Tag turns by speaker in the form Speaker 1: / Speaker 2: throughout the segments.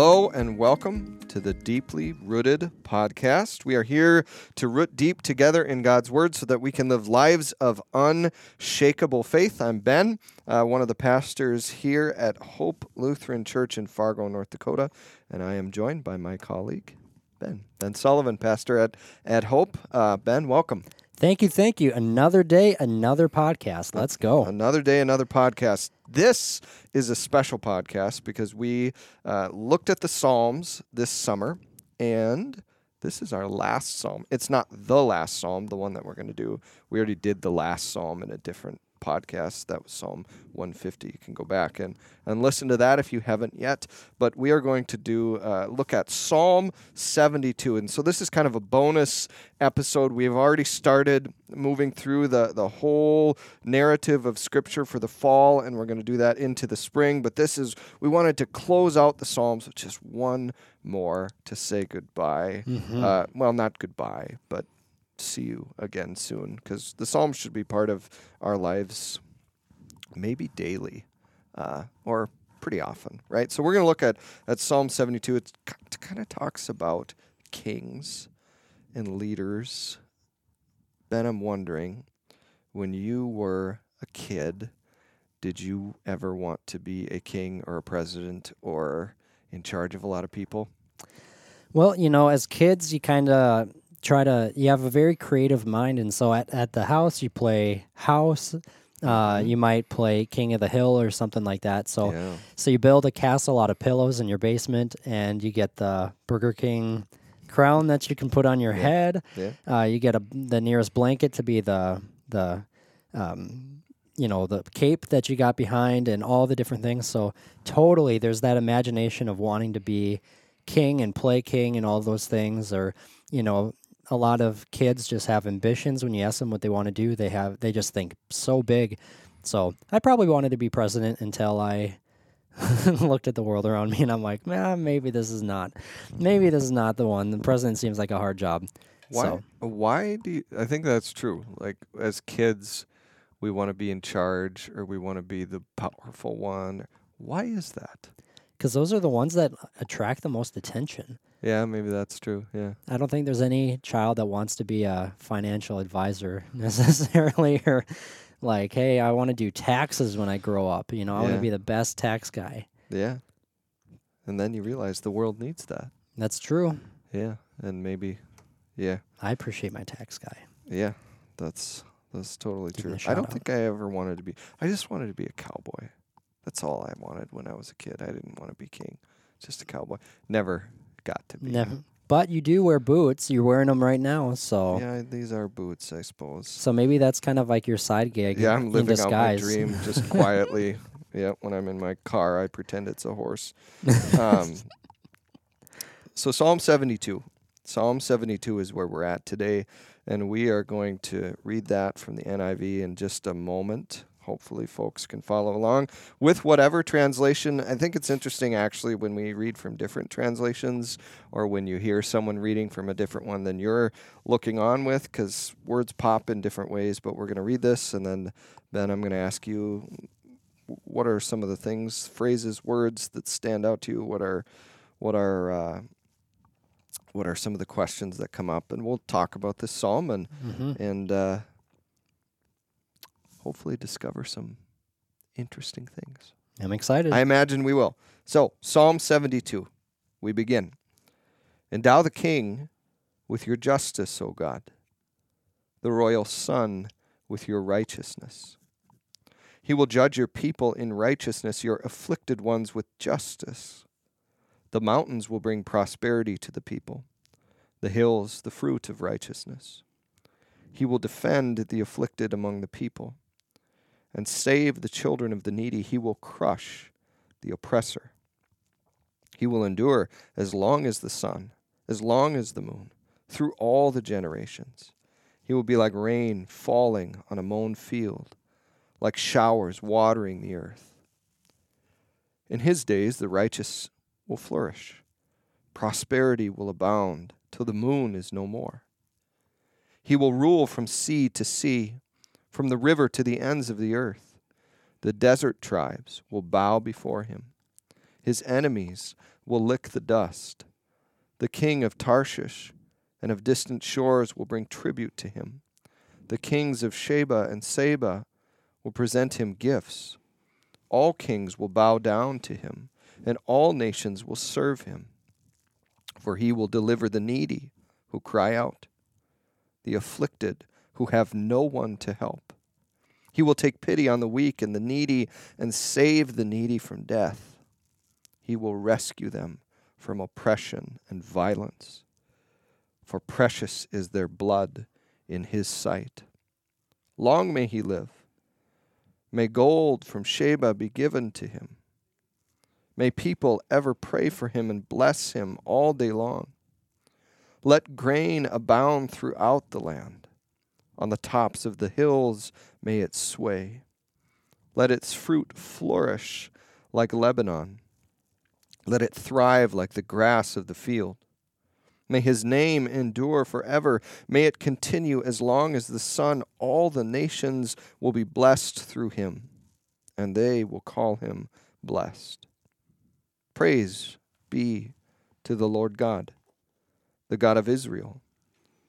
Speaker 1: Hello and welcome to the Deeply Rooted podcast. We are here to root deep together in God's Word so that we can live lives of unshakable faith. I'm Ben, uh, one of the pastors here at Hope Lutheran Church in Fargo, North Dakota, and I am joined by my colleague, Ben. Ben Sullivan, pastor at, at Hope. Uh, ben, welcome.
Speaker 2: Thank you, thank you. Another day, another podcast. Let's go.
Speaker 1: Another day, another podcast. This is a special podcast because we uh, looked at the Psalms this summer, and this is our last psalm. It's not the last psalm, the one that we're going to do. We already did the last psalm in a different podcast. That was Psalm 150. You can go back and, and listen to that if you haven't yet. But we are going to do uh, look at Psalm 72. And so this is kind of a bonus episode. We have already started moving through the, the whole narrative of Scripture for the fall, and we're going to do that into the spring. But this is, we wanted to close out the Psalms with just one more to say goodbye. Mm-hmm. Uh, well, not goodbye, but see you again soon because the Psalms should be part of our lives maybe daily uh, or pretty often, right? So we're going to look at, at Psalm 72. It's, it kind of talks about kings and leaders. Ben, I'm wondering when you were a kid, did you ever want to be a king or a president or in charge of a lot of people?
Speaker 2: Well, you know, as kids, you kind of try to you have a very creative mind and so at, at the house you play house uh, mm-hmm. you might play king of the hill or something like that so yeah. so you build a castle out of pillows in your basement and you get the burger king crown that you can put on your yeah. head yeah. Uh, you get a, the nearest blanket to be the the um, you know the cape that you got behind and all the different things so totally there's that imagination of wanting to be king and play king and all those things or you know a lot of kids just have ambitions. When you ask them what they want to do, they have they just think so big. So I probably wanted to be president until I looked at the world around me and I'm like, nah, maybe this is not, maybe this is not the one. The president seems like a hard job.
Speaker 1: Why? So. Why do you, I think that's true? Like as kids, we want to be in charge or we want to be the powerful one. Why is that?
Speaker 2: Because those are the ones that attract the most attention.
Speaker 1: Yeah, maybe that's true. Yeah.
Speaker 2: I don't think there's any child that wants to be a financial advisor necessarily or like, hey, I want to do taxes when I grow up. You know, I want to be the best tax guy.
Speaker 1: Yeah. And then you realize the world needs that.
Speaker 2: That's true.
Speaker 1: Yeah. And maybe yeah.
Speaker 2: I appreciate my tax guy.
Speaker 1: Yeah. That's that's totally Give true. I don't out. think I ever wanted to be I just wanted to be a cowboy. That's all I wanted when I was a kid. I didn't want to be king. Just a cowboy. Never got to be.
Speaker 2: Never. But you do wear boots. You're wearing them right now, so
Speaker 1: yeah, these are boots, I suppose.
Speaker 2: So maybe that's kind of like your side gig.
Speaker 1: Yeah, I'm living out my dream just quietly. yeah, when I'm in my car, I pretend it's a horse. Um, so Psalm 72. Psalm 72 is where we're at today, and we are going to read that from the NIV in just a moment hopefully folks can follow along with whatever translation. I think it's interesting actually when we read from different translations or when you hear someone reading from a different one than you're looking on with because words pop in different ways. But we're going to read this and then, Ben, I'm going to ask you what are some of the things, phrases, words that stand out to you? What are, what are, uh, what are some of the questions that come up? And we'll talk about this psalm and, mm-hmm. and, uh, hopefully discover some interesting things.
Speaker 2: I'm excited.
Speaker 1: I imagine we will. So, Psalm 72, we begin. Endow the king with your justice, O God, the royal son with your righteousness. He will judge your people in righteousness, your afflicted ones with justice. The mountains will bring prosperity to the people, the hills the fruit of righteousness. He will defend the afflicted among the people and save the children of the needy. He will crush the oppressor. He will endure as long as the sun, as long as the moon, through all the generations. He will be like rain falling on a mown field, like showers watering the earth. In his days, the righteous will flourish. Prosperity will abound till the moon is no more. He will rule from sea to sea from the river to the ends of the earth. The desert tribes will bow before him. His enemies will lick the dust. The king of Tarshish and of distant shores will bring tribute to him. The kings of Sheba and Seba will present him gifts. All kings will bow down to him, and all nations will serve him. For he will deliver the needy who cry out, the afflicted who have no one to help. He will take pity on the weak and the needy and save the needy from death. He will rescue them from oppression and violence. For precious is their blood in his sight. Long may he live. May gold from Sheba be given to him. May people ever pray for him and bless him all day long. Let grain abound throughout the land. On the tops of the hills may it sway. Let its fruit flourish like Lebanon. Let it thrive like the grass of the field. May his name endure forever. May it continue as long as the sun. All the nations will be blessed through him, and they will call him blessed. Praise be to the Lord God, the God of Israel,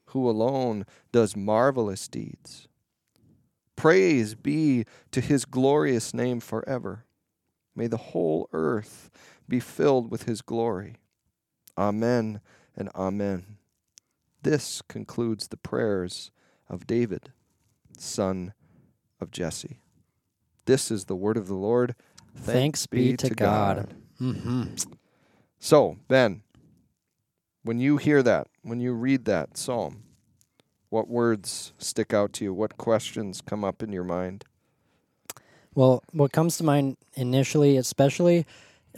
Speaker 1: who alone does marvelous deeds. Praise be to his glorious name forever. May the whole earth be filled with his glory. Amen and amen. This concludes the prayers of David, son of Jesse. This is the word of the Lord.
Speaker 2: Thanks, be, to God. Mm-hmm.
Speaker 1: So, Ben, when you hear that, when you read that psalm, what words stick out to you? What questions come up in your mind?
Speaker 2: Well, what comes to mind initially, especially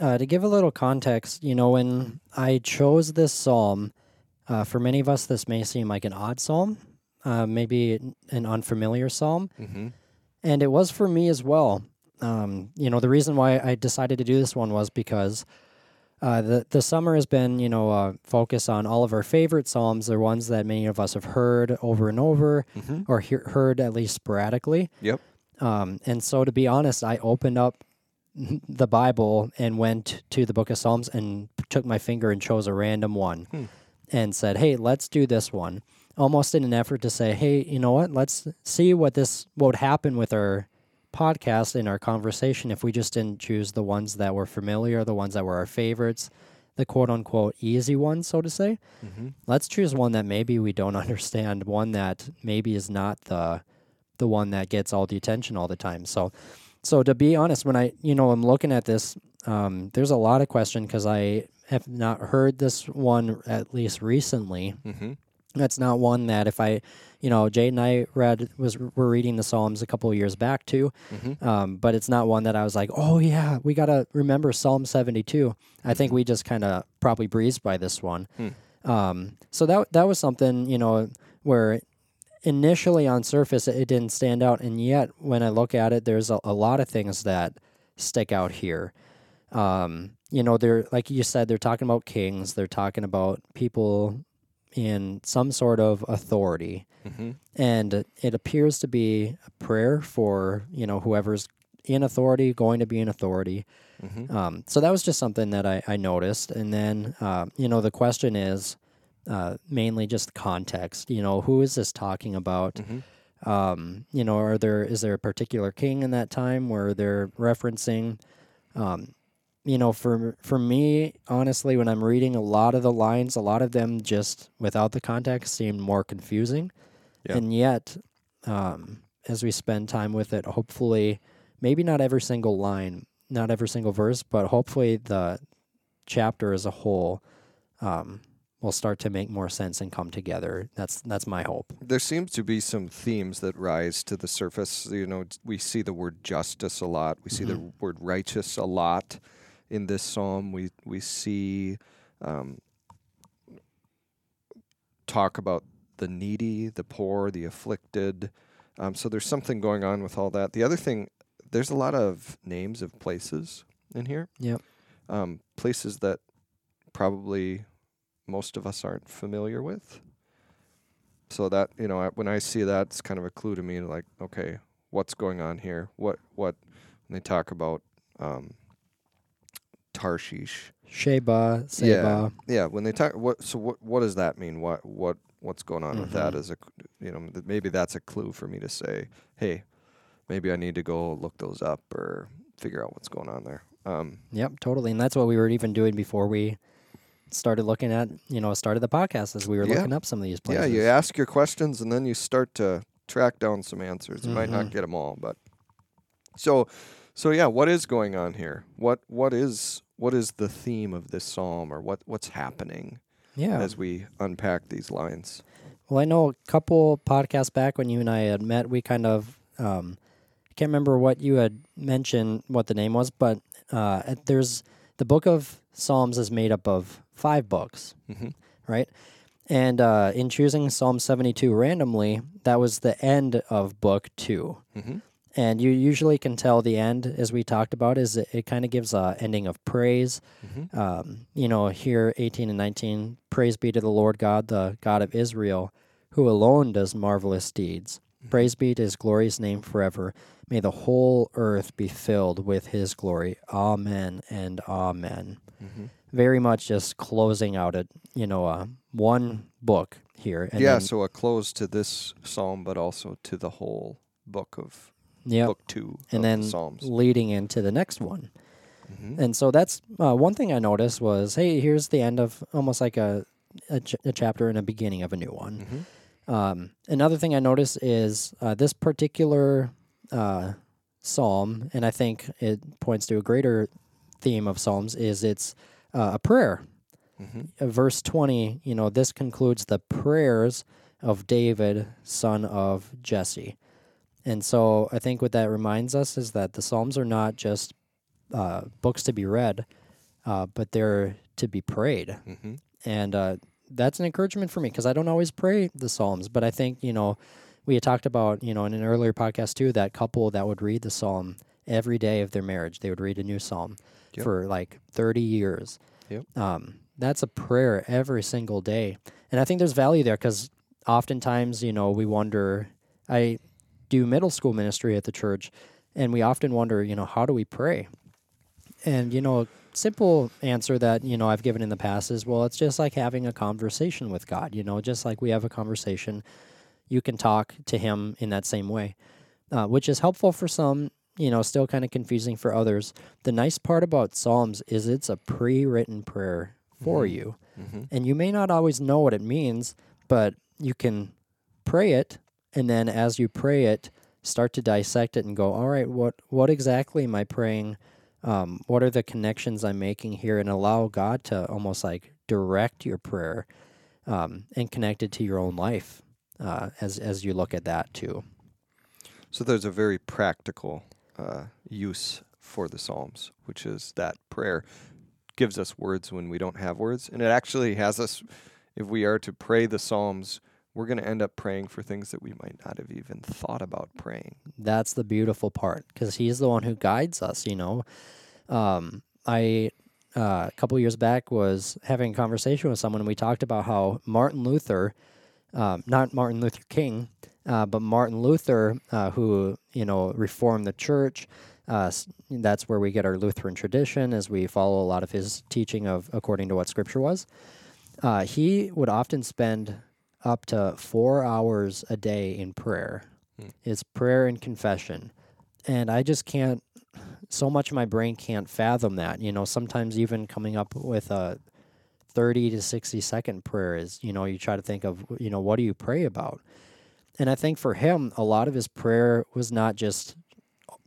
Speaker 2: uh, to give a little context, you know, when I chose this psalm, uh, for many of us, this may seem like an odd psalm, uh, maybe an unfamiliar psalm.
Speaker 1: Mm-hmm.
Speaker 2: And it was for me as well. Um, you know, the reason why I decided to do this one was because uh, the the summer has been, you know, uh, focus on all of our favorite psalms. They're ones that many of us have heard over and over,
Speaker 1: Mm-hmm.
Speaker 2: or he- heard at least sporadically.
Speaker 1: Yep.
Speaker 2: Um, and so, to be honest, I opened up the Bible and went to the Book of Psalms and took my finger and chose a random one,
Speaker 1: Hmm.
Speaker 2: and said, "Hey, let's do this one." Almost in an effort to say, "Hey, you know what? Let's see what this what would happen with our." Podcast in our conversation if we just didn't choose the ones that were familiar, the ones that were our favorites, the quote unquote easy ones, so to say.
Speaker 1: Mm-hmm.
Speaker 2: Let's choose one that maybe we don't understand, one that maybe is not the the one that gets all the attention all the time. So so to be honest, when I you know I'm looking at this, um, there's a lot of question because I have not heard this one at least recently.
Speaker 1: Mm-hmm.
Speaker 2: That's not one that if I, you know, Jade and I read was were reading the Psalms a couple of years back too,
Speaker 1: Mm-hmm.
Speaker 2: um, but it's not one that I was like, oh yeah, we gotta remember Psalm seventy two. I think we just kind of probably breezed by this one.
Speaker 1: Hmm.
Speaker 2: Um, so that that was something you know where initially on surface it, it didn't stand out, and yet when I look at it, there's a, a lot of things that stick out here. Um, you know, they're like you said, they're talking about kings. They're talking about people in some sort of authority
Speaker 1: Mm-hmm.
Speaker 2: and it appears to be a prayer for you know whoever's in authority going to be in authority
Speaker 1: Mm-hmm.
Speaker 2: um, so that was just something that i, I noticed and then uh, you know the question is uh, mainly just context you know who is this talking about
Speaker 1: Mm-hmm.
Speaker 2: um, you know are there is there a particular king in that time where they're referencing um, you know for for me honestly when i'm reading a lot of the lines a lot of them just without the context seem more confusing
Speaker 1: Yeah.
Speaker 2: and yet um, as we spend time with it hopefully maybe not every single line not every single verse but hopefully the chapter as a whole um, will start to make more sense and come together that's that's my hope
Speaker 1: There seems to be some themes that rise to the surface. You know, we see the word justice a lot. We see the
Speaker 2: Mhm.
Speaker 1: word righteous a lot in this psalm. We we see um, talk about the needy, the poor, the afflicted. Um, so there's something going on with all that. The other thing, there's a lot of names of places in here.
Speaker 2: Yep.
Speaker 1: Um, places that probably most of us aren't familiar with. So that you know, I- when I see that, it's kind of a clue to me. Like, okay, what's going on here? What what when they talk about um, Tarshish.
Speaker 2: Sheba, Seba.
Speaker 1: Yeah, yeah. When they talk, what? So what? What does that mean? What? What? What's going on with that? As a, you know, maybe that's a clue for me to say, hey, maybe I need to go look those up or figure out what's going on there. Um,
Speaker 2: Yep, totally. And that's what we were even doing before we started looking at, you know, started the podcast as we were
Speaker 1: Yeah.
Speaker 2: looking up some of these places.
Speaker 1: yeah, you ask your questions and then you start to track down some answers. You might not get them all, but so, so yeah. What is going on here? What? What is? What is the theme of this psalm, or what? What's happening
Speaker 2: yeah.
Speaker 1: as we unpack these lines?
Speaker 2: Well, I know a couple podcasts back when you and I had met, we kind of, um, I can't remember what you had mentioned, what the name was, but uh, there's the book of Psalms is made up of five books,
Speaker 1: Mm-hmm.
Speaker 2: right? And uh, in choosing Psalm 72 randomly, that was the end of book two.
Speaker 1: Mm-hmm.
Speaker 2: And you usually can tell the end, as we talked about, is it, it kind of gives a ending of praise.
Speaker 1: Mm-hmm.
Speaker 2: Um, you know, here 18 and 19, praise be to the Lord God, the God of Israel, who alone does marvelous deeds. Praise be to his glorious name forever. May the whole earth be filled with his glory. Amen and amen.
Speaker 1: Mm-hmm.
Speaker 2: Very much just closing out it, you know, uh, one book here. And
Speaker 1: yeah,
Speaker 2: then-
Speaker 1: so a close to this psalm, but also to the whole book of
Speaker 2: yep,
Speaker 1: book two
Speaker 2: and then
Speaker 1: the Psalms.
Speaker 2: leading into the next one.
Speaker 1: Mhm.
Speaker 2: And so that's uh, one thing I noticed was, hey, here's the end of almost like a a, ch- a chapter and a beginning of a new one.
Speaker 1: Mhm.
Speaker 2: Um, another thing I noticed is uh, this particular uh, psalm, and I think it points to a greater theme of psalms, is it's uh, a prayer.
Speaker 1: Mhm.
Speaker 2: Uh, verse 20, you know, this concludes the prayers of David, son of Jesse. And so I think what that reminds us is that the Psalms are not just uh, books to be read, uh, but they're to be prayed
Speaker 1: Mhm.
Speaker 2: and uh, that's an encouragement for me because I don't always pray the Psalms, but I think you know we had talked about you know in an earlier podcast too that couple that would read the Psalm every day of their marriage. They would read a new Psalm
Speaker 1: Yep.
Speaker 2: for like thirty years.
Speaker 1: Yep.
Speaker 2: Um, that's a prayer every single day, and I think there's value there because oftentimes you know we wonder. I do middle school ministry at the church, and we often wonder, you know, how do we pray? And you know, simple answer that you know I've given in the past is well, it's just like having a conversation with God. You know, just like we have a conversation, you can talk to Him in that same way, uh, which is helpful for some. You know, still kind of confusing for others. The nice part about Psalms is it's a pre-written prayer for
Speaker 1: Mhm.
Speaker 2: you,
Speaker 1: Mhm.
Speaker 2: and you may not always know what it means, but you can pray it, and then as you pray it, start to dissect it and go, all right, what what exactly am I praying? um, what are the connections I'm making here, and allow God to almost like direct your prayer um, and connect it to your own life uh, as as you look at that too.
Speaker 1: So there's a very practical uh, use for the Psalms, which is that prayer gives us words when we don't have words, and it actually has us. If we are to pray the Psalms, we're going to end up praying for things that we might not have even thought about praying.
Speaker 2: That's the beautiful part because He's the one who guides us. You know, um, I uh, a couple years back was having a conversation with someone, and we talked about how Martin Luther, um, not Martin Luther King, uh, but Martin Luther, uh, who you know reformed the church. Uh, that's where we get our Lutheran tradition, as we follow a lot of his teaching of according to what Scripture was. Uh, he would often spend up to four hours a day in prayer.
Speaker 1: Hmm.
Speaker 2: It's prayer and confession, and I just can't. So much of my brain can't fathom that. You know, sometimes even coming up with a thirty to sixty second prayer is, you know, you try to think of, you know, what do you pray about? And I think for him, a lot of his prayer was not just,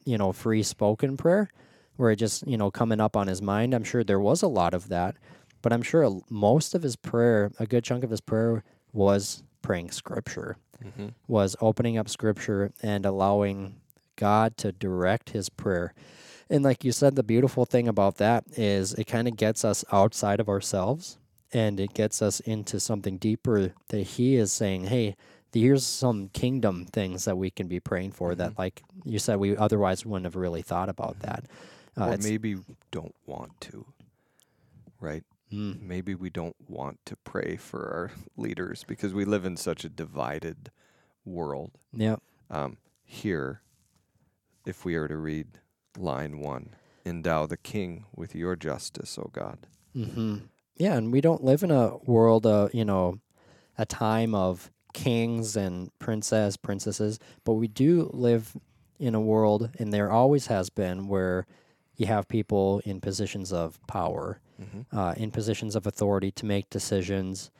Speaker 2: you know, free spoken prayer, where it just, you know, coming up on his mind. I'm sure there was a lot of that, but I'm sure most of his prayer, a good chunk of his prayer, was praying scripture,
Speaker 1: Mm-hmm.
Speaker 2: was opening up scripture and allowing God to direct his prayer. And like you said, the beautiful thing about that is it kind of gets us outside of ourselves and it gets us into something deeper that he is saying, hey, here's some kingdom things that we can be praying for that, like you said, we otherwise wouldn't have really thought about that. Uh,
Speaker 1: or maybe don't want to, right?
Speaker 2: Mm,
Speaker 1: Maybe we don't want to pray for our leaders because we live in such a divided world.
Speaker 2: yeah.
Speaker 1: Um, here, if we are to read line one, endow the king with your justice, O God.
Speaker 2: hmm Yeah, and we don't live in a world of you know, a time of kings and princess princesses, but we do live in a world, and there always has been, where you have people in positions of power,
Speaker 1: Mm-hmm.
Speaker 2: uh, in positions of authority to make decisions,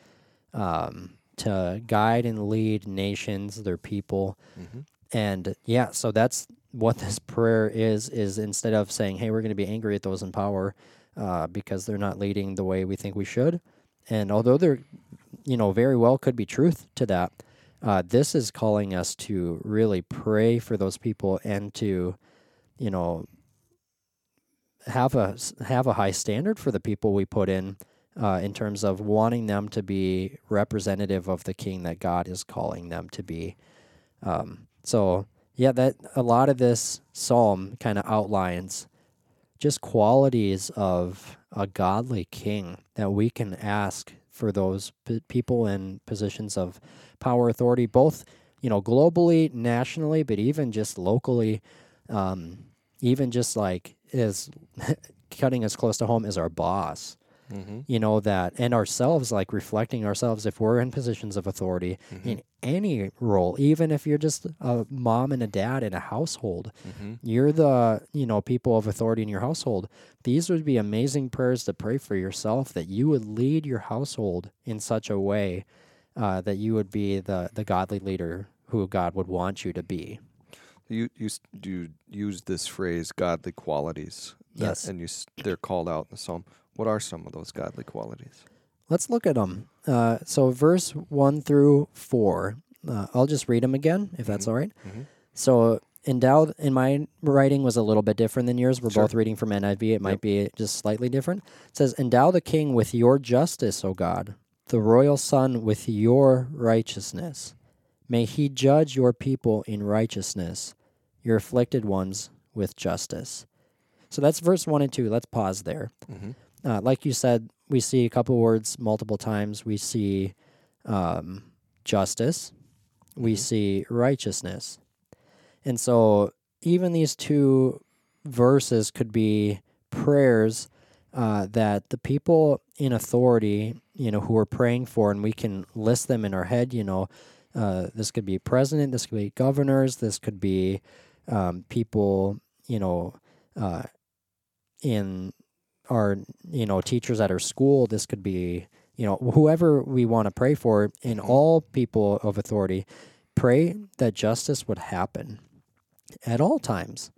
Speaker 2: um, to guide and lead nations, their people.
Speaker 1: Mm-hmm.
Speaker 2: And yeah, so that's what this prayer is is instead of saying, "Hey, we're going to be angry at those in power uh, because they're not leading the way we think we should," and although there, you know, very well could be truth to that, uh, this is calling us to really pray for those people and to, you know, have a have a high standard for the people we put in. Uh, in terms of wanting them to be representative of the king that God is calling them to be, um, so yeah, that a lot of this psalm kind of outlines just qualities of a godly king that we can ask for those p- people in positions of power authority both you know globally nationally but even just locally um, even just like is cutting as close to home is our boss
Speaker 1: Mm-hmm.
Speaker 2: you know that and ourselves like reflecting ourselves if we're in positions of authority
Speaker 1: Mm-hmm.
Speaker 2: in any role even if you're just a mom and a dad in a household
Speaker 1: Mm-hmm.
Speaker 2: you're the you know people of authority in your household these would be amazing prayers to pray for yourself that you would lead your household in such a way uh, that you would be the the godly leader who god would want you to be
Speaker 1: You you you use this phrase "godly qualities." that-
Speaker 2: Yes.
Speaker 1: and you they're called out in the psalm. What are some of those godly qualities?
Speaker 2: Let's look at them. Uh, so, verse 1 through 4, uh, I'll just read them again, if that's
Speaker 1: Mhm.
Speaker 2: all right.
Speaker 1: Mhm.
Speaker 2: So, endowed in my writing was a little bit different than yours. We're
Speaker 1: Sure.
Speaker 2: both reading from NIV. It might be just slightly different. It says, Endow the king with your justice, O God, the royal son with your righteousness. May he judge your people in righteousness, your afflicted ones with justice. So that's verse 1 and 2. Let's pause there
Speaker 1: Mm-hmm.
Speaker 2: uh, like you said, we see a couple words multiple times. We see um, justice, we
Speaker 1: Mhm.
Speaker 2: see righteousness. And so, even these two verses could be prayers uh, that the people in authority, you know, who are praying for, and we can list them in our head, you know, uh, this could be president, this could be governors, this could be um, people, you know, uh, in our you know teachers at our school. This could be you know whoever we want to pray for in
Speaker 1: Mhm.
Speaker 2: all people of authority pray that justice would happen at all times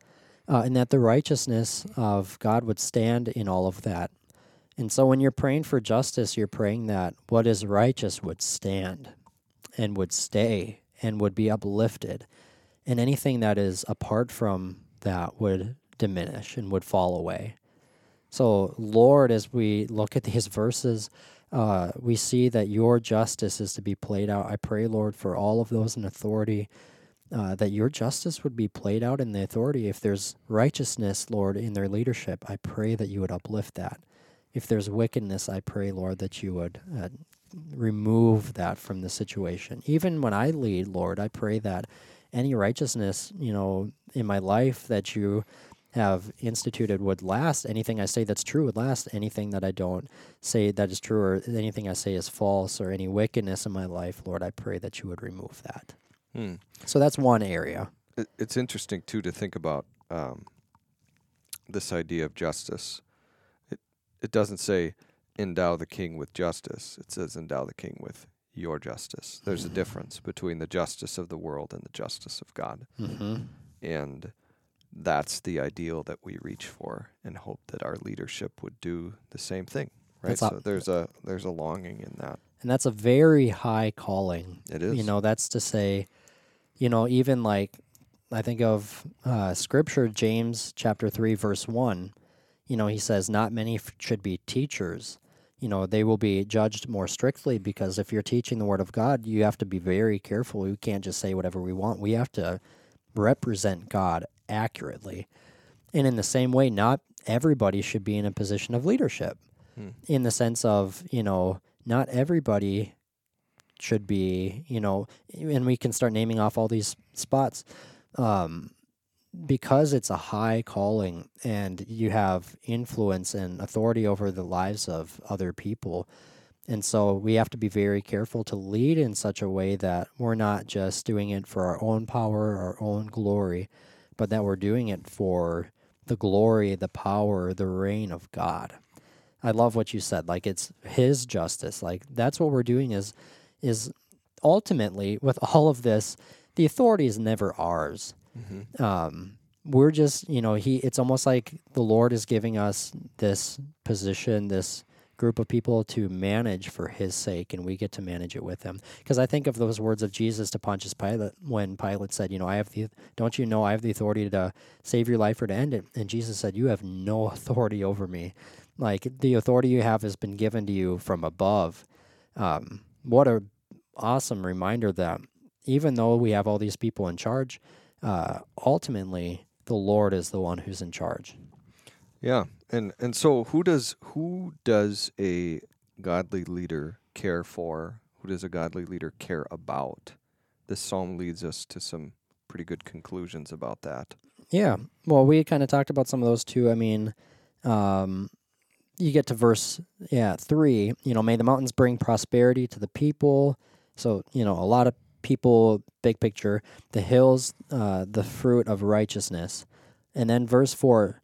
Speaker 2: uh, and that the righteousness of god would stand in all of that. And so when you're praying for justice you're praying that what is righteous would stand and would stay and would be uplifted and anything that is apart from that would diminish and would fall away so, Lord, as we look at these verses, uh, we see that your justice is to be played out. I pray, Lord, for all of those in authority, uh, that your justice would be played out in the authority. If there's righteousness, Lord, in their leadership, I pray that you would uplift that. If there's wickedness, I pray, Lord, that you would uh, remove that from the situation. Even when I lead, Lord, I pray that any righteousness, you know, in my life that you have instituted would last. Anything I say that's true would last. Anything that I don't say that is true or anything I say is false or any wickedness in my life, Lord, I pray that you would remove that.
Speaker 1: Hmm.
Speaker 2: So that's one area.
Speaker 1: It's interesting too to think about um, this idea of justice. It it doesn't say endow the king with justice. It says endow the king with your justice. There's a difference between the justice of the world and the justice of God,
Speaker 2: Mm-hmm.
Speaker 1: and that's the ideal that we reach for and hope that our leadership would do the same thing. Right.
Speaker 2: That's
Speaker 1: so there's a there's a longing in that.
Speaker 2: And that's a very high calling.
Speaker 1: It is.
Speaker 2: You know, that's to say, you know, even like I think of uh, scripture, James chapter 3, verse 1. You know, he says, Not many f- should be teachers. You know, they will be judged more strictly because if you're teaching the word of God, you have to be very careful. We can't just say whatever we want. We have to represent God accurately. And in the same way, not everybody should be in a position of leadership
Speaker 1: Hmm.
Speaker 2: in the sense of, you know, not everybody should be, you know, and we can start naming off all these spots. Um, because it's a high calling and you have influence and authority over the lives of other people. And so we have to be very careful to lead in such a way that we're not just doing it for our own power, our own glory, but that we're doing it for the glory, the power, the reign of God. I love what you said. Like it's his justice. Like that's what we're doing is is ultimately with all of this, the authority is never ours.
Speaker 1: Mm-hmm.
Speaker 2: Um, we're just, you know, he. It's almost like the Lord is giving us this position, this group of people to manage for His sake, and we get to manage it with Him. Because I think of those words of Jesus to Pontius Pilate when Pilate said, "You know, I have the. Don't you know I have the authority to save your life or to end it?" And Jesus said, "You have no authority over me. Like the authority you have has been given to you from above." Um, what a awesome reminder that even though we have all these people in charge, uh, ultimately the Lord is the one who's in charge.
Speaker 1: Yeah, and and so who does who does a godly leader care for? Who does a godly leader care about? This psalm leads us to some pretty good conclusions about that.
Speaker 2: Yeah. Well, we kind of talked about some of those too. I mean, um, you get to verse yeah three. You know, may the mountains bring prosperity to the people. So you know, a lot of people, big picture, the hills, uh, the fruit of righteousness. And then verse 4,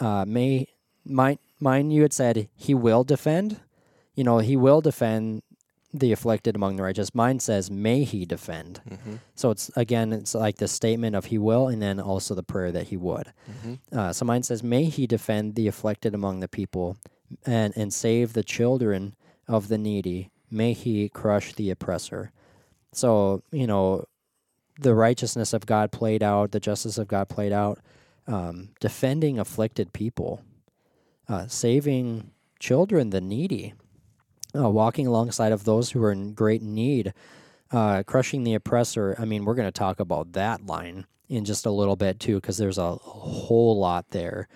Speaker 2: uh, may, mind, mine, you had said, he will defend. You know, he will defend the afflicted among the righteous. Mine says, may he defend.
Speaker 1: Mm-hmm.
Speaker 2: So it's, again, it's like the statement of he will, and then also the prayer that he would.
Speaker 1: Mm-hmm.
Speaker 2: Uh, so mine says, may he defend the afflicted among the people and, and save the children of the needy. May he crush the oppressor. So, you know, the righteousness of God played out, the justice of God played out, um, defending afflicted people, uh, saving children, the needy, uh, walking alongside of those who are in great need, uh, crushing the oppressor. I mean, we're going to talk about that line in just a little bit too, because there's a whole lot there.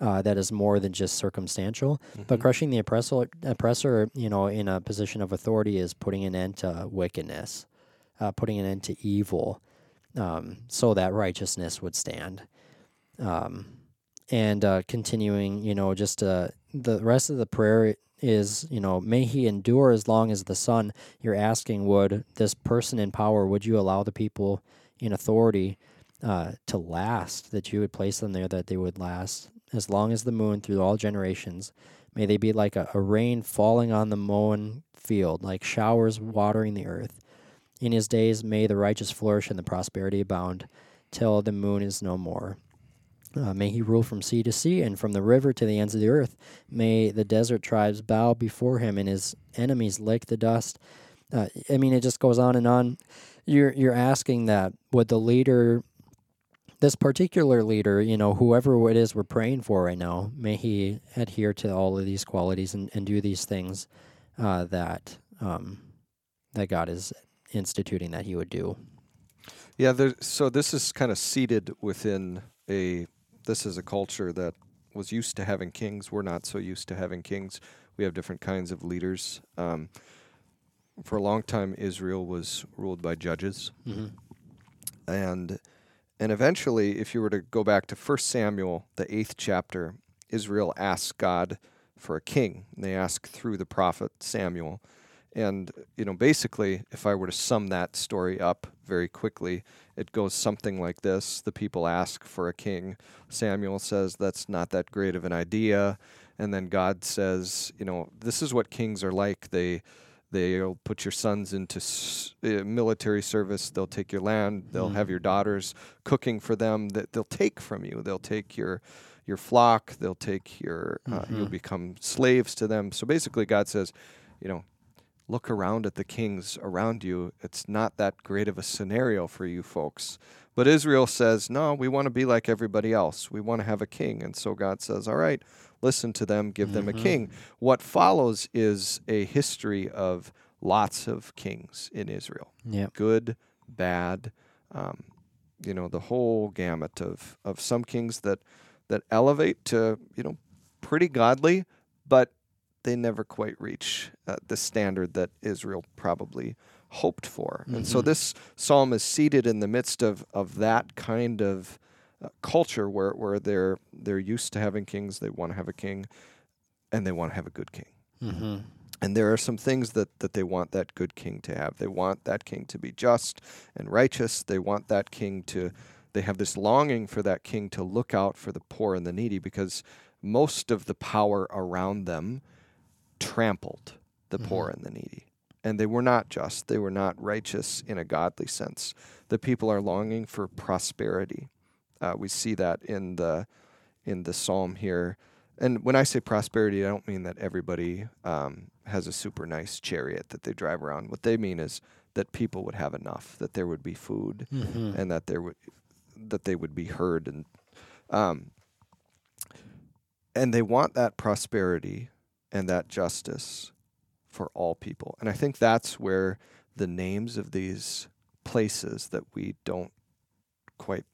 Speaker 2: Uh, that is more than just circumstantial. Mm-hmm. But crushing the oppressor, oppressor, you know, in a position of authority is putting an end to wickedness uh, putting an end to evil, um, so that righteousness would stand. Um, and uh, continuing, you know, just uh, the rest of the prayer is, you know, may he endure as long as the sun. You're asking, would this person in power, would you allow the people in authority uh, to last, that you would place them there, that they would last as long as the moon through all generations? May they be like a, a rain falling on the mown field, like showers watering the earth. In his days may the righteous flourish and the prosperity abound, till the moon is no more. Uh, may he rule from sea to sea and from the river to the ends of the earth. May the desert tribes bow before him and his enemies lick the dust. Uh, I mean, it just goes on and on. You're you're asking that would the leader, this particular leader, you know, whoever it is we're praying for right now, may he adhere to all of these qualities and, and do these things uh, that um, that God is instituting that he would do.
Speaker 1: Yeah, there, so this is kind of seated within a. This is a culture that was used to having kings. We're not so used to having kings. We have different kinds of leaders. Um, for a long time, Israel was ruled by judges,
Speaker 2: mm-hmm.
Speaker 1: and and eventually, if you were to go back to First Samuel, the eighth chapter, Israel asks God for a king. And they ask through the prophet Samuel, and, you know, basically, if I were to sum that story up very quickly, it goes something like this The people ask for a king. Samuel says, That's not that great of an idea. And then God says, You know, this is what kings are like. They. They'll put your sons into uh, military service. They'll take your land. They'll mm. have your daughters cooking for them. That they'll take from you. They'll take your your flock. They'll take your. Uh, mm-hmm. You'll become slaves to them. So basically, God says, you know, look around at the kings around you, it's not that great of a scenario for you folks. But Israel says, no, we want to be like everybody else. We want to have a king. And so God says, all right, listen to them, give mm-hmm. them a mm-hmm. king. What follows is a history of lots of kings in Israel
Speaker 2: yep.
Speaker 1: good, bad, um, you know, the whole gamut of, of some kings that, that elevate to, you know, pretty godly, but they never quite reach uh, the standard that Israel probably hoped for. Mm-hmm. And so mm-hmm. this psalm is seated in the midst of, of that kind of uh, culture where where they're they're used to having kings. They want to have a king, and they want to have a good king.
Speaker 2: Mm-hmm.
Speaker 1: And there are some things that, that they want that good king to have. They want that king to be just and righteous. They want that king to, they have this longing for that king to look out for the poor and the needy because most of the power around them trampled the poor and the needy. And they were not just, they were not righteous in a godly sense. The people are longing for prosperity. Uh, we see that in the in the psalm here. And when I say prosperity, I don't mean that everybody um, has a super nice chariot that they drive around. What they mean is that people would have enough, that there would be food,
Speaker 2: Mm-hmm.
Speaker 1: and that there would that they would be heard, and um, and they want that prosperity and that justice for all people. And I think that's where the names of these places that we don't quite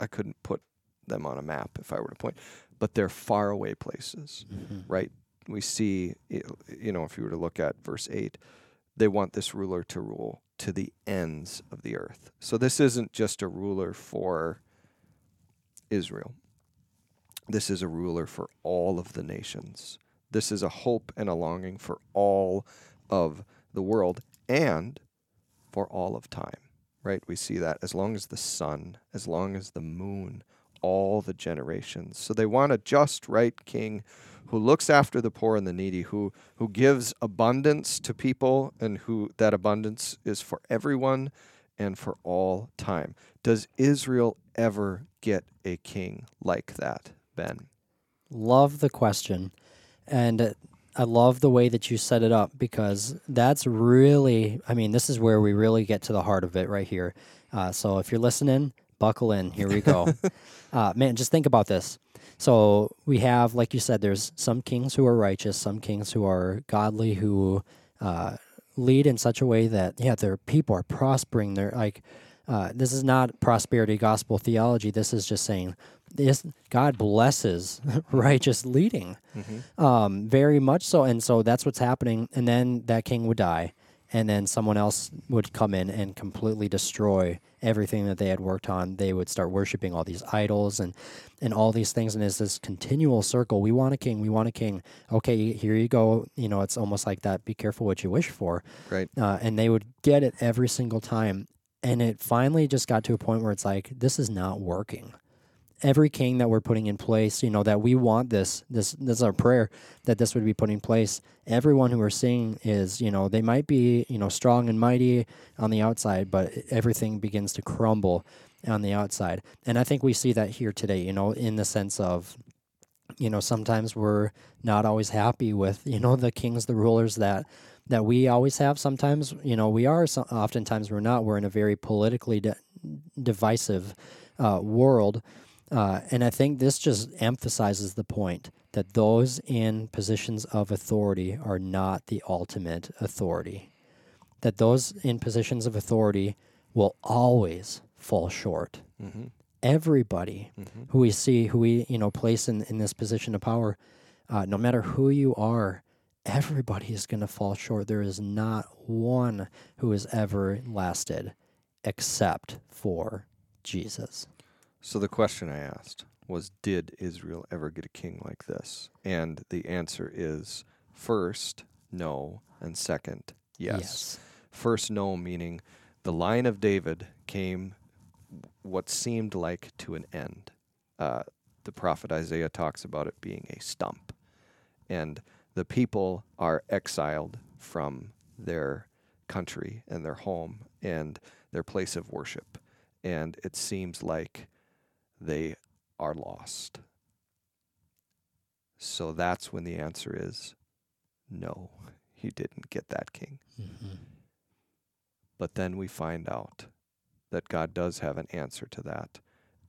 Speaker 1: I couldn't put them on a map if I were to point, but they're faraway places,
Speaker 2: Mm-hmm.
Speaker 1: right? We see, you know, if you were to look at verse 8, they want this ruler to rule to the ends of the earth. So this isn't just a ruler for Israel. This is a ruler for all of the nations. This is a hope and a longing for all of the world and for all of time, right? We see that as long as the sun, as long as the moon, all the generations. So they want a just, right king who looks after the poor and the needy, who who gives abundance to people and who that abundance is for everyone and for all time. Does Israel ever get a king like that, Ben?
Speaker 2: Love the question. And I love the way that you set it up because that's really, I mean, this is where we really get to the heart of it right here. Uh, so if you're listening, buckle in. Here we go. uh, man, just think about this. So we have, like you said, there's some kings who are righteous, some kings who are godly, who uh, lead in such a way that, yeah, their people are prospering. They're like, uh, this is not prosperity gospel theology. This is just saying this God blesses righteous leading, um, very much so. And so that's what's happening. And then that king would die, and then someone else would come in and completely destroy everything that they had worked on. They would start worshiping all these idols and and all these things. And it's this continual circle. We want a king. We want a king. Okay, here you go. You know, it's almost like that. Be careful what you wish for
Speaker 1: Right?
Speaker 2: uh, and they would get it every single time. And it finally just got to a point where it's like, this is not working. Every king that we're putting in place, you know, that we want this, this, this is our prayer that this would be put in place. Everyone who we're seeing is, you know, they might be, you know, strong and mighty on the outside, but everything begins to crumble on the outside. And I think we see that here today, you know, in the sense of, you know, sometimes we're not always happy with, you know, the kings, the rulers that that we always have. Sometimes, you know, we are. So, oftentimes, we're not. We're in a very politically di- divisive uh, world, uh, and I think this just emphasizes the point that those in positions of authority are not the ultimate authority. That those in positions of authority will always fall short.
Speaker 1: Mm-hmm.
Speaker 2: Everybody
Speaker 1: Mm-hmm.
Speaker 2: who we see, who we you know place in, in this position of power, uh, no matter who you are, everybody is going to fall short. There is not one who has ever lasted, except for Jesus.
Speaker 1: So the question I asked was Did Israel ever get a king like this? And the answer is first, no, and second, yes. First, no, meaning the line of David came what seemed like to an end. Uh, the prophet Isaiah talks about it being a stump. And the people are exiled from their country and their home and their place of worship. And it seems like they are lost. So that's when the answer is no, he didn't get that king.
Speaker 2: Mhm.
Speaker 1: But then we find out that God does have an answer to that.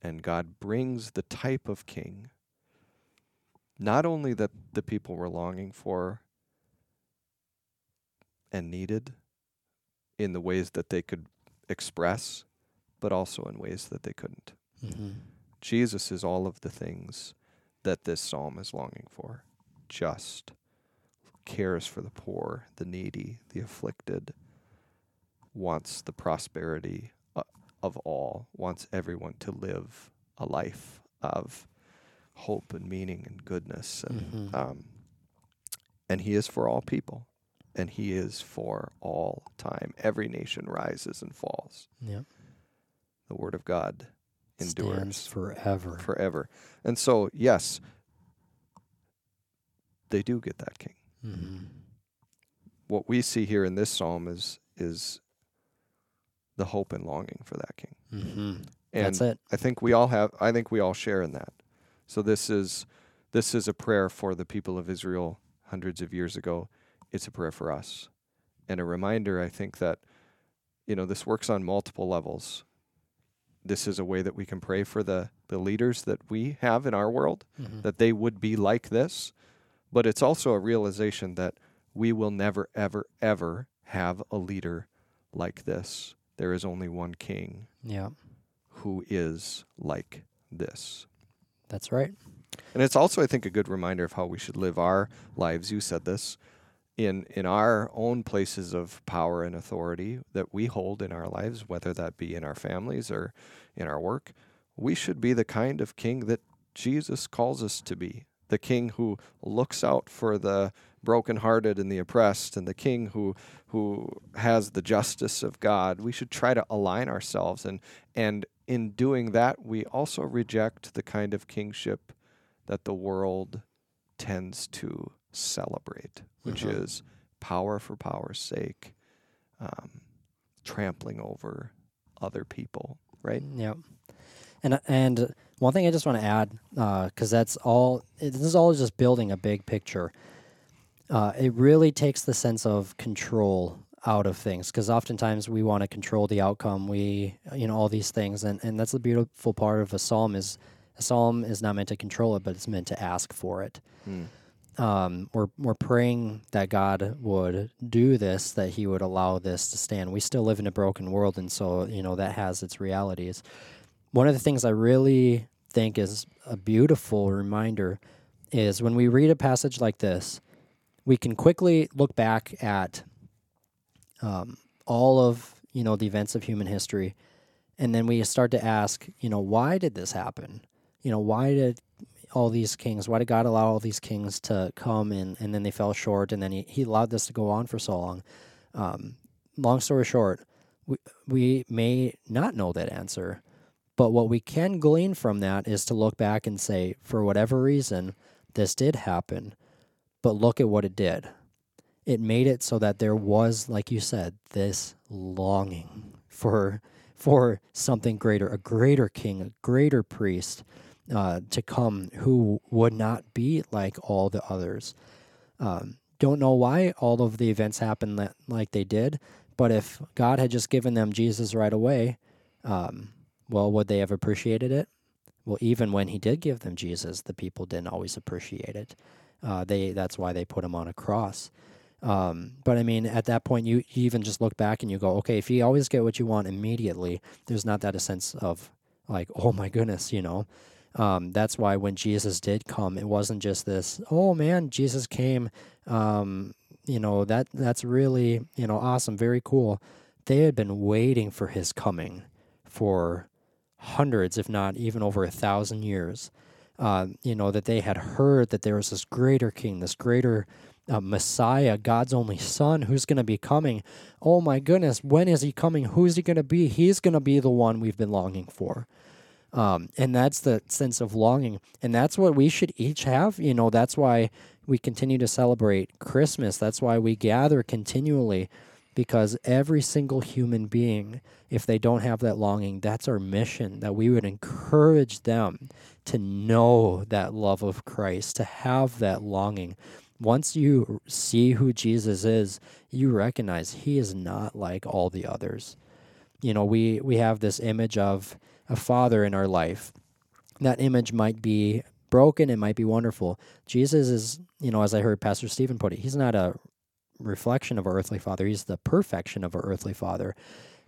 Speaker 1: And God brings the type of king, not only that the people were longing for and needed in the ways that they could express, but also in ways that they couldn't.
Speaker 2: Mhm.
Speaker 1: Jesus is all of the things that this psalm is longing for. Just cares for the poor, the needy, the afflicted, wants the prosperity uh, of all, wants everyone to live a life of hope and meaning and goodness and
Speaker 2: Mhm.
Speaker 1: um, and he is for all people and he is for all time every nation rises and falls
Speaker 2: Yep.
Speaker 1: the word of god endures
Speaker 2: forever.
Speaker 1: forever and so yes they do get that king
Speaker 2: hmm
Speaker 1: what we see here in this psalm is is the hope and longing for that king
Speaker 2: hmm
Speaker 1: and
Speaker 2: That's it.
Speaker 1: I think we all have I think we all share in that. So this is this is a prayer for the people of Israel hundreds of years ago. It's a prayer for us. And a reminder I think that you know this works on multiple levels. This is a way that we can pray for the the leaders that we have in our world
Speaker 2: Mhm.
Speaker 1: that they would be like this, but it's also a realization that we will never ever ever have a leader like this. There is only one king
Speaker 2: Yeah,
Speaker 1: who is like this.
Speaker 2: that's right.
Speaker 1: And it's also, I think, a good reminder of how we should live our lives. You said this in in our own places of power and authority that we hold in our lives, whether that be in our families or in our work. We should be the kind of king that Jesus calls us to be. The king who looks out for the brokenhearted and the oppressed, and the king who who has the justice of God. We should try to align ourselves and and in doing that we also reject the kind of kingship that the world tends to celebrate, which
Speaker 2: Mhm.
Speaker 1: is power for power's sake, um, trampling over other people, right?
Speaker 2: Yep. And and one thing I just want to add, because that's all. It, this is all just building a big picture. Uh, it really takes the sense of control out of things, because oftentimes we want to control the outcome. We, you know, all these things, and and that's the beautiful part of a psalm is a psalm is not meant to control it, but it's meant to ask for it.
Speaker 1: Mm.
Speaker 2: Um, we're we're praying that God would do this, that He would allow this to stand. We still live in a broken world, and so you know that has its realities. One of the things I really think is a beautiful reminder is when we read a passage like this, we can quickly look back at um, all of you know the events of human history, and then we start to ask, you know, why did this happen? You know, why did all these kings? Why did God allow all these kings to come and, and then they fell short and then he, he allowed this to go on for so long? Um, long story short, we, we may not know that answer, but what we can glean from that is to look back and say, for whatever reason, this did happen, but look at what it did. It made it so that there was, like you said, this longing for for something greater, a greater king, a greater priest, uh, to come who would not be like all the others. Um, don't know why all of the events happened that, like they did, but if God had just given them Jesus right away, um, well, would they have appreciated it? Well, even when He did give them Jesus, the people didn't always appreciate it. Uh, they that's why they put him on a cross. Um, but I mean, at that point, you, you even just look back and you go, okay, if you always get what you want immediately, there's not that a sense of like, oh my goodness, you know. Um, that's why when Jesus did come, it wasn't just this, oh man, Jesus came. Um, you know that that's really you know awesome, very cool. They had been waiting for his coming for hundreds, if not even over a thousand years. Uh, you know that they had heard that there was this greater king, this greater uh, Messiah, God's only Son, who's going to be coming. Oh my goodness, when is he coming? Who's he going to be? He's going to be the one we've been longing for. Um, and that's the sense of longing. And that's what we should each have. You know, that's why we continue to celebrate Christmas. That's why we gather continually because every single human being, if they don't have that longing, that's our mission that we would encourage them to know that love of Christ, to have that longing. Once you see who Jesus is, you recognize he is not like all the others. You know, we, we have this image of a father in our life. That image might be broken, it might be wonderful. Jesus is, you know, as I heard Pastor Stephen put it, he's not a reflection of our earthly father, he's the perfection of our earthly father,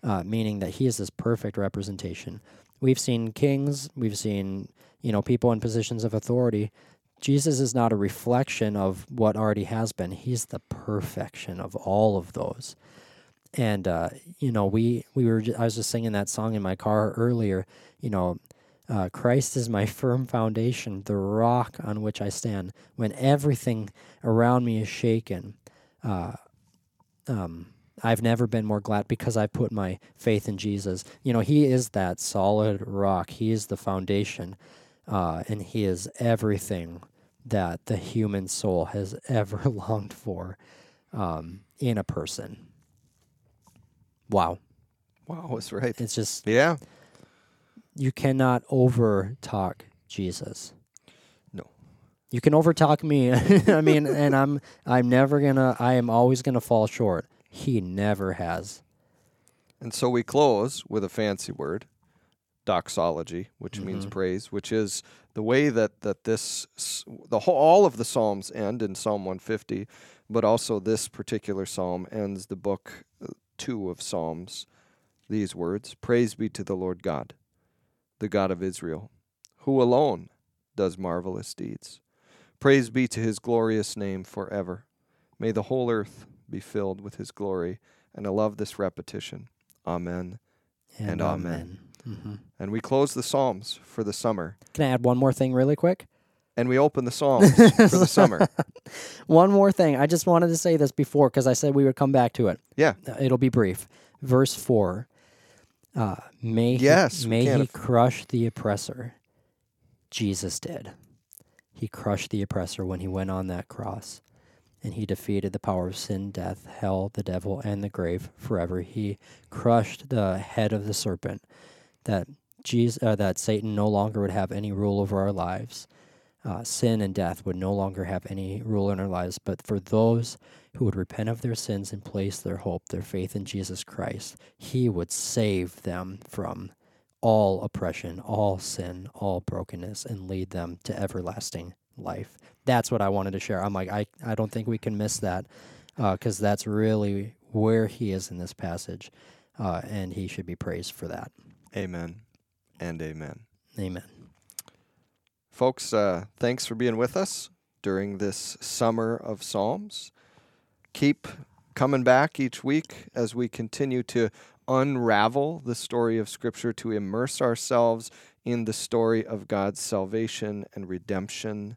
Speaker 2: uh, meaning that he is this perfect representation. We've seen kings, we've seen, you know, people in positions of authority. Jesus is not a reflection of what already has been. He's the perfection of all of those. And uh, you know, we we were I was just singing that song in my car earlier. You know, Uh, Christ is my firm foundation, the rock on which I stand. When everything around me is shaken, uh, um, I've never been more glad because I put my faith in Jesus. You know, He is that solid rock. He is the foundation, uh, and He is everything that the human soul has ever longed for um, in a person. Wow,
Speaker 1: Wow, that's right.
Speaker 2: it's just
Speaker 1: Yeah.
Speaker 2: you cannot over talk Jesus.
Speaker 1: No.
Speaker 2: You can over talk me. I mean, and I'm I'm never gonna. I am always gonna fall short. He never has.
Speaker 1: And so we close with a fancy word, doxology, which means
Speaker 2: Mhm.
Speaker 1: praise, which is the way that that this the whole all of the psalms end in Psalm 150, but also this particular psalm ends the book 2 of Psalms these words, praise be to the Lord God, the God of Israel, who alone does marvelous deeds. Praise be to his glorious name forever. May the whole earth be filled with his glory. And I love this repetition. Amen. And amen.
Speaker 2: Mhm.
Speaker 1: And we close the Psalms for the summer.
Speaker 2: Can I add one more thing really quick?
Speaker 1: And we open the Psalms for the summer.
Speaker 2: One more thing. I just wanted to say this before because I said we would come back to it.
Speaker 1: Yeah.
Speaker 2: Uh, It'll be brief. Verse four. Uh, may
Speaker 1: Yes,
Speaker 2: he, may he
Speaker 1: if-
Speaker 2: crush the oppressor. Jesus did. He crushed the oppressor when he went on that cross, and he defeated the power of sin, death, hell, the devil, and the grave forever. He crushed the head of the serpent. That Jesus, uh, that Satan no longer would have any rule over our lives. Uh, sin and death would no longer have any rule in our lives. But for those who would repent of their sins and place their hope, their faith in Jesus Christ, He would save them from all oppression, all sin, all brokenness, and lead them to everlasting life. That's what I wanted to share. I'm like, I, I don't think we can miss that because that's really where He is in this passage. Uh, and He should be praised for that.
Speaker 1: amen and amen.
Speaker 2: Amen.
Speaker 1: Folks, uh, thanks for being with us during this summer of Psalms. Keep coming back each week as we continue to unravel the story of Scripture, to immerse ourselves in the story of God's salvation and redemption.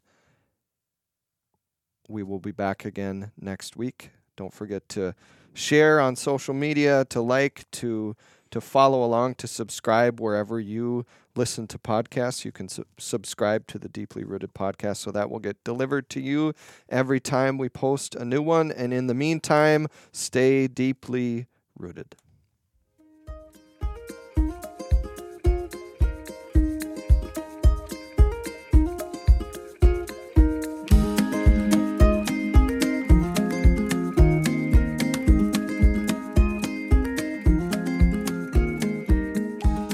Speaker 1: We will be back again next week. Don't forget to share on social media, to like, to to follow along, to subscribe wherever you listen to podcasts. You can su- subscribe to the Deeply Rooted podcast so that will get delivered to you every time we post a new one. And in the meantime, stay deeply rooted.